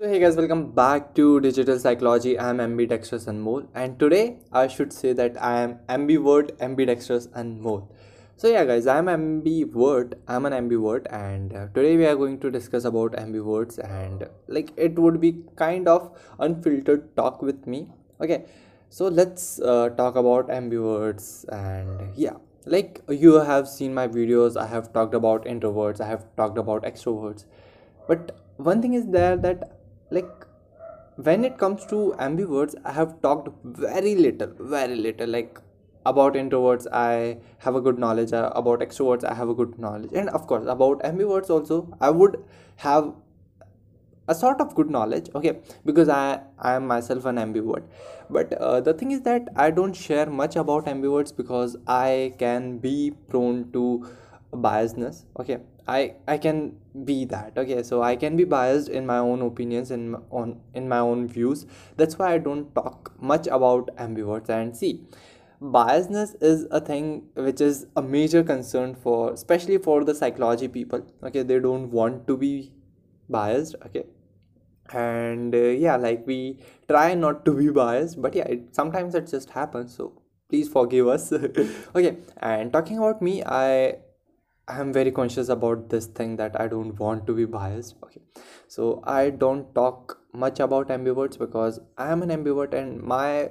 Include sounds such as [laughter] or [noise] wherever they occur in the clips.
So hey guys, welcome back to Digital Psychology. I'm ambidextrous Anmol, and Mole, and today I should say that I am ambivert, ambidextrous Anmol. So yeah, guys, I'm ambivert. I'm an ambivert, and uh, today we are going to discuss about ambiverts, and like it would be kind of unfiltered talk with me. Okay, so let's uh, talk about ambiverts, and yeah, like you have seen my videos. I have talked about introverts. I have talked about extroverts, but one thing is there that like when it comes to ambiverts i have talked very little very little. Like about introverts i have a good knowledge. Uh, about extroverts i have a good knowledge. And of course about ambiverts also i would have a sort of good knowledge okay? Because i i am myself an ambivert. But uh, the thing is that i don't share much about ambiverts because i can be prone to biasness okay i i can be that okay? So i can be biased in my own opinions in my own in my own views. That's why i don't talk much about ambiverts and see biasness is a thing which is a major concern for especially for the psychology people okay? They don't want to be biased okay? And uh, yeah like we try not to be biased but yeah it, sometimes it just happens so please forgive us [laughs] okay? And talking about me i i'm very conscious about this thing that i don't want to be biased okay? So i don't talk much about ambiverts because i am an ambivert and my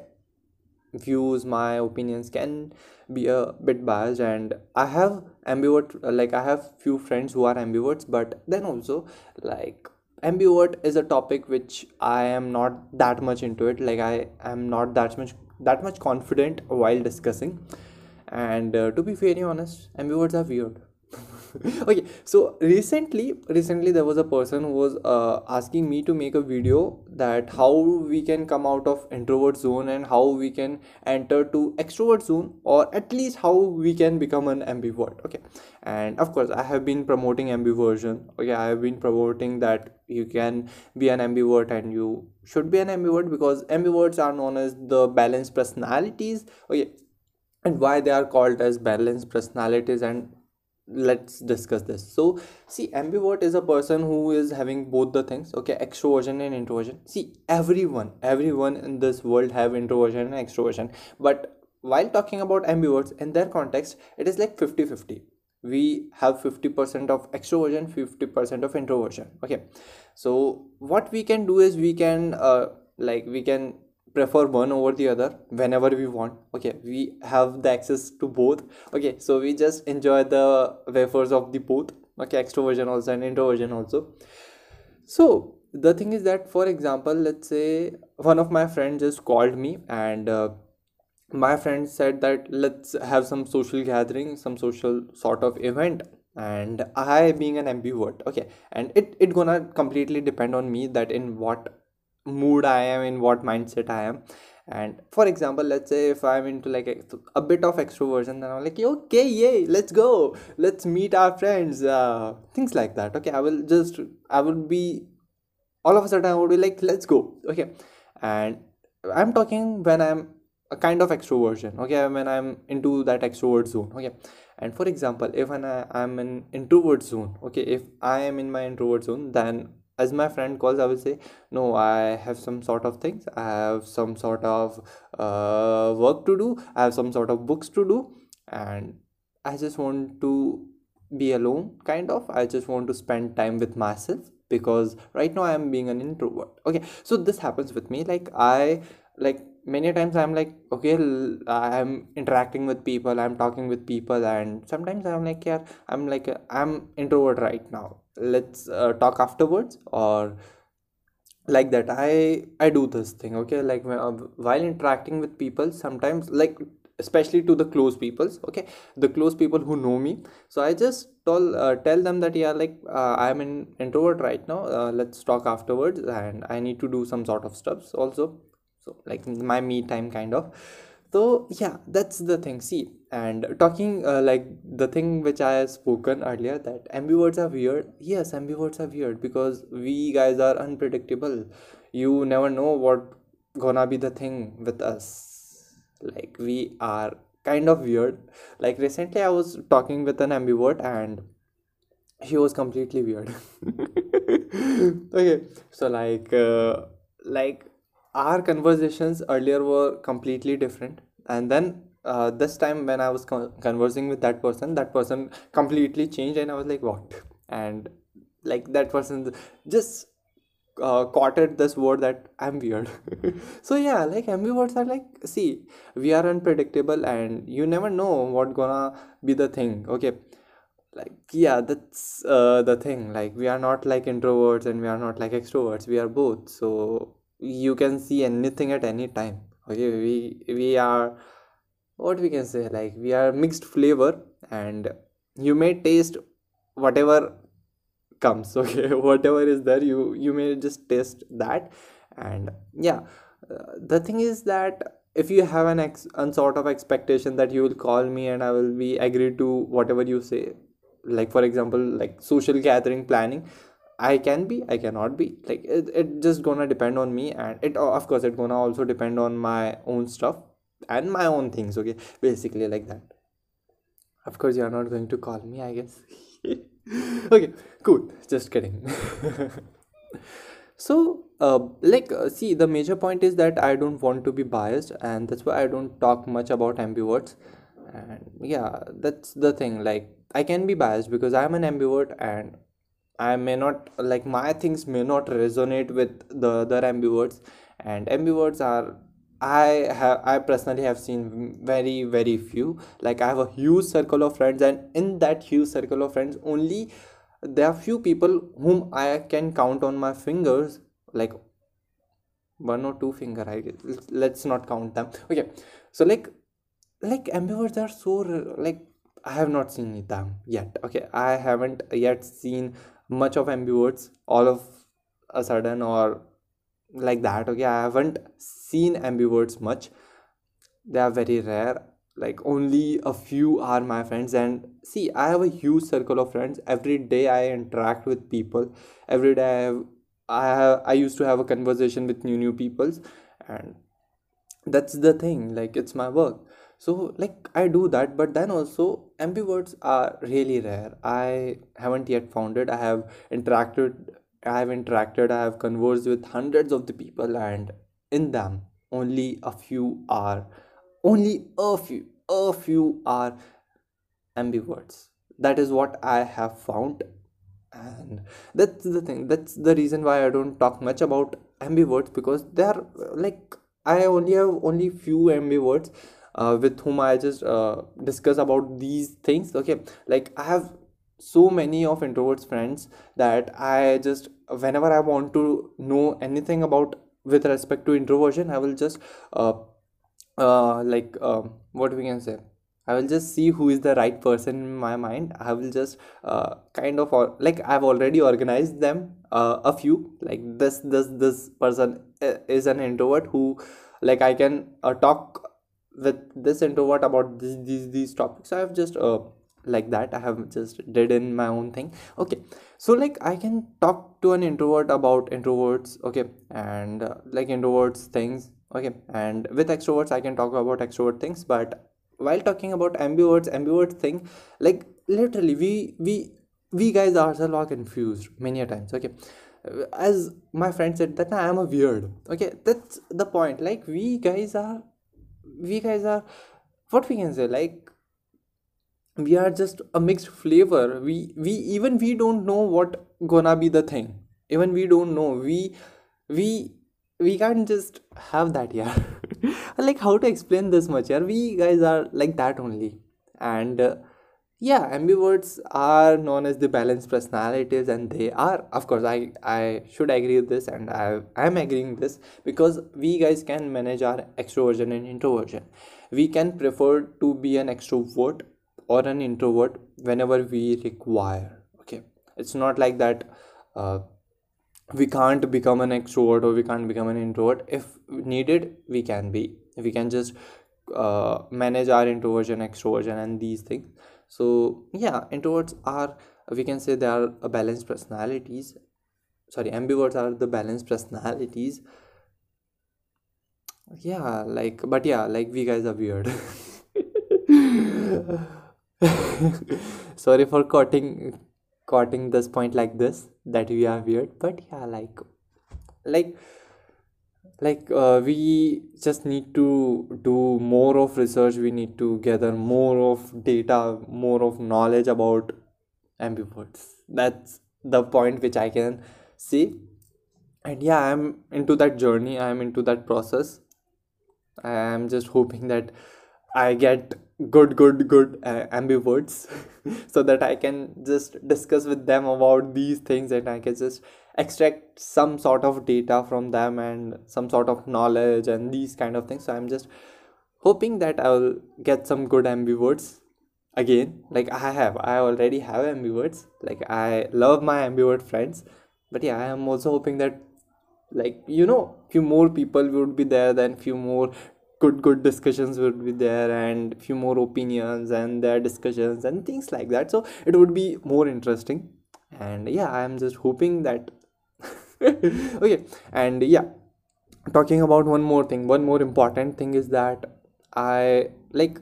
views my opinions can be a bit biased and i have ambivert like i have few friends who are ambiverts but then also like ambivert is a topic which i am not that much into it. Like i am not that much that much confident while discussing. And uh, to be very honest ambiverts are weird [laughs] okay so recently recently there was a person who was uh, asking me to make a video that how we can come out of introvert zone and how we can enter to extrovert zone or at least how we can become an ambivert okay? And of course i have been promoting ambiversion okay? I have been promoting that you can be an ambivert and you should be an ambivert because ambiverts are known as the balanced personalities okay? And why they are called as balanced personalities and let's discuss this. So see ambivert is a person who is having both the things okay extroversion and introversion. See everyone everyone in this world have introversion and extroversion. But while talking about ambiverts in their context it is like 50 50 we have 50% of extroversion 50% of introversion okay. So what we can do is we can uh, like we can prefer one over the other whenever we want. Okay we have the access to both. Okay so we just enjoy the wafers of the both. Okay extroversion also and introversion also. So the thing is that for example let's say one of my friends just called me and uh, my friend said that let's have some social gathering some social sort of event. And i being an ambivert okay and it it gonna completely depend on me that in what mood i am in what mindset i am. And for example let's say if i'm into like a, a bit of extroversion then i'm like okay yay let's go let's meet our friends uh, things like that okay? I will just i would be all of a sudden i would be like let's go okay? And i'm talking when i'm a kind of extroversion okay? When i'm into that extrovert zone okay? And for example if I, i'm in introvert zone okay? If i am in my introvert zone then as my friend calls i will say no i have some sort of things. I have some sort of uh, work to do. I have some sort of books to do. And i just want to be alone kind of. I just want to spend time with myself because right now i am being an introvert. Okay so this happens with me. Like i like many times i'm like okay i'm interacting with people. I'm talking with people. And sometimes i'm like yeah i'm like i'm introvert right now let's uh, talk afterwards or like that. I i do this thing okay? Like uh, while interacting with people sometimes like especially to the close peoples okay? The close people who know me. So i just tell uh, tell them that yeah like uh, i'm an introvert right now uh, let's talk afterwards and i need to do some sort of stuff also. So like my me time kind of. So yeah that's the thing. See and talking uh, like the thing which i have spoken earlier that ambiverts are weird. Yes ambiverts are weird because we guys are unpredictable. You never know what gonna be the thing with us. Like we are kind of weird. Like recently i was talking with an ambivert and he was completely weird. [laughs] Okay so like uh, like our conversations earlier were completely different. And then uh, this time when i was con- conversing with that person that person completely changed and i was like what? And like that person just uh, quoted this word that i'm weird. [laughs] So yeah like ambiverts are like see we are unpredictable and you never know what gonna be the thing okay? Like yeah that's uh, the thing. Like we are not like introverts and we are not like extroverts. We are both. So you can see anything at any time okay? We we are what we can say like we are mixed flavor and you may taste whatever comes [laughs] okay? Whatever is there you you may just taste that. And yeah uh, the thing is that if you have an ex an sort of expectation that you will call me and i will be agree to whatever you say like for example like social gathering planning i can be i cannot be. Like it, it just gonna depend on me and it of course it gonna also depend on my own stuff and my own things okay? Basically like that. Of course you are not going to call me i guess. [laughs] Okay cool. Just kidding. [laughs] So uh, like uh, see the major point is that i don't want to be biased and that's why i don't talk much about ambiverts. And yeah that's the thing. Like i can be biased because i'm an ambivert and i may not like my things may not resonate with the other ambiverts. And ambiverts are i have i personally have seen very very few. Like i have a huge circle of friends and in that huge circle of friends only there are few people whom i can count on my fingers like one or two finger i let's not count them. Okay so like like ambiverts are so like i have not seen them yet. Okay i haven't yet seen much of ambiverts all of a sudden or like that okay? I haven't seen ambiverts much. They are very rare. Like only a few are my friends. And see i have a huge circle of friends. Every day i interact with people. Every day i have i, have, I used to have a conversation with new new peoples. And that's the thing. Like it's my work. So like i do that. But then also ambiverts are really rare. I haven't yet found it. I have interacted I have interacted, I have conversed with hundreds of the people, and in them, only a few are, only a few, a few are ambiverts. That is what I have found, and that's the thing. That's the reason why I don't talk much about ambiverts because they are like I only have only few ambiverts uh, with whom I just uh, discuss about these things. Okay, like I have so many of introverts friends that i just whenever i want to know anything about with respect to introversion i will just uh, uh like uh, what we can say i will just see who is the right person in my mind. I will just uh, kind of or, like i've already organized them uh, a few. Like this this this person uh, is an introvert who like i can uh, talk with this introvert about these these, these topics. I have just uh, like that. I have just did in my own thing. Okay. So like i can talk to an introvert about introverts okay and uh, like introverts things okay and with extroverts i can talk about extrovert things but while talking about ambiverts ambivert thing like literally we we we guys ourselves are confused many a times okay. As my friend said that i am a weird okay. That's the point. Like we guys are we guys are what we can say like we are just a mixed flavor. We we even we don't know what gonna be the thing. Even we don't know. We we we can't just have that yeah. [laughs] Like how to explain this much yeah? We guys are like that only. And uh, yeah ambiverts are known as the balanced personalities and they are of course i i should agree with this and i i'm agreeing this because we guys can manage our extroversion and introversion. We can prefer to be an extrovert or an introvert whenever we require okay? It's not like that uh, we can't become an extrovert or we can't become an introvert. If needed we can be. We can just uh, manage our introversion extroversion and these things. So yeah introverts are we can say they are a balanced personalities. Sorry ambiverts are the balanced personalities. Yeah like but yeah like we guys are weird [laughs] [laughs] sorry for cutting quoting this point like this that we are weird but yeah like like like uh, we just need to do more of research. We need to gather more of data more of knowledge about ambiverts that's the point which i can see. And yeah i'm into that journey. I'm into that process. I am just hoping that i get good good good uh, ambiverts [laughs] so that i can just discuss with them about these things and i can just extract some sort of data from them and some sort of knowledge and these kind of things. So i'm just hoping that i will get some good ambiverts again. Like i have i already have ambiverts. Like i love my ambivert friends. But yeah i am also hoping that like you know few more people would be there then few more good good discussions would be there and few more opinions and their discussions and things like that. So it would be more interesting. And yeah i am just hoping that [laughs] okay and yeah talking about one more thing one more important thing is that i like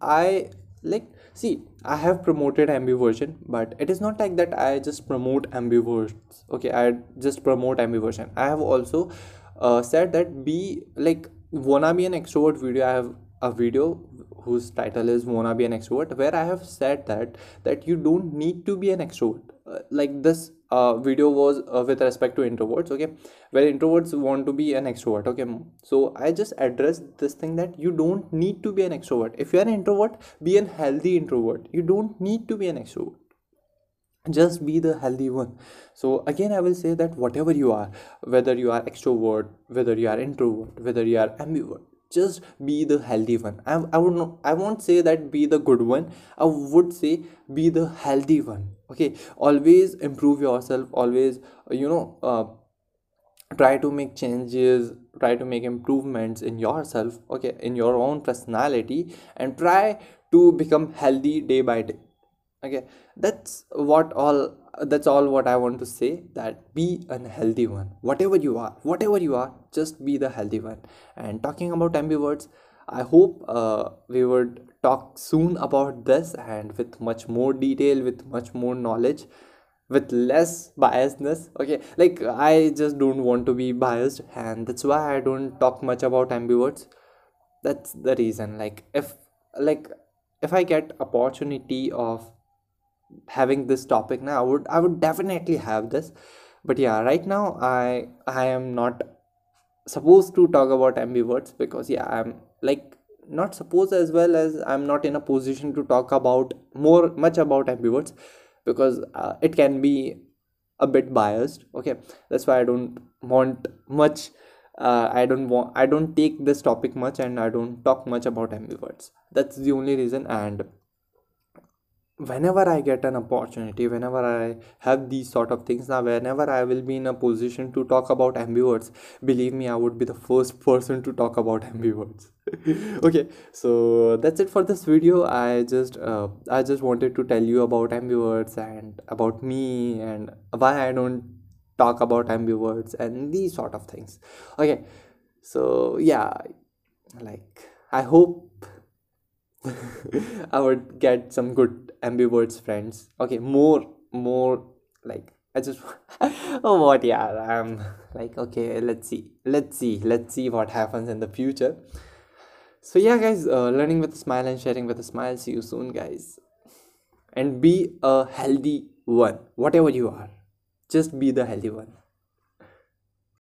i like see i have promoted ambiversion but it is not like that i just promote ambiverts okay? I just promote ambiversion. I have also uh, said that be like wanna be an extrovert video i have a video whose title is wanna be an extrovert where i have said that that you don't need to be an extrovert. Uh, like this uh, video was uh, with respect to introverts okay? Where introverts want to be an extrovert okay? So i just addressed this thing that you don't need to be an extrovert. If you're an introvert be an healthy introvert. You don't need to be an extrovert just be the healthy one. So again i will say that whatever you are whether you are extrovert whether you are introvert whether you are ambivert just be the healthy one. I, I would not i won't say that be the good one. I would say be the healthy one okay? Always improve yourself always you know uh, try to make changes try to make improvements in yourself okay? In your own personality and try to become healthy day by day okay. That's what all that's all what i want to say that be a healthy one. Whatever you are whatever you are just be the healthy one. And talking about ambiverts i hope uh, we would talk soon about this and with much more detail with much more knowledge with less biasness. Okay. Like i just don't want to be biased and that's why i don't talk much about ambiverts. That's the reason. Like if like if i get opportunity of having this topic now i would i would definitely have this. But yeah right now i i am not supposed to talk about ambiverts because yeah i'm like not supposed as well as i'm not in a position to talk about more much about ambiverts because uh, it can be a bit biased okay? That's why i don't want much uh, i don't want i don't take this topic much and i don't talk much about ambiverts. That's the only reason and whenever i get an opportunity whenever i have these sort of things now whenever i will be in a position to talk about ambiverts believe me i would be the first [laughs] person to talk about ambiverts. [laughs] Okay so that's it for this video. I just uh, i just wanted to tell you about ambiverts and about me and why i don't talk about ambiverts and these sort of things. Okay so yeah like i hope I would get some good ambiverts friends. Okay, more, more like I just [laughs] oh what yeah I'm like okay let's see let's see let's see what happens in the future. So yeah guys, uh, learning with a smile and sharing with a smile. See you soon guys, and be a healthy one. Whatever you are, just be the healthy one.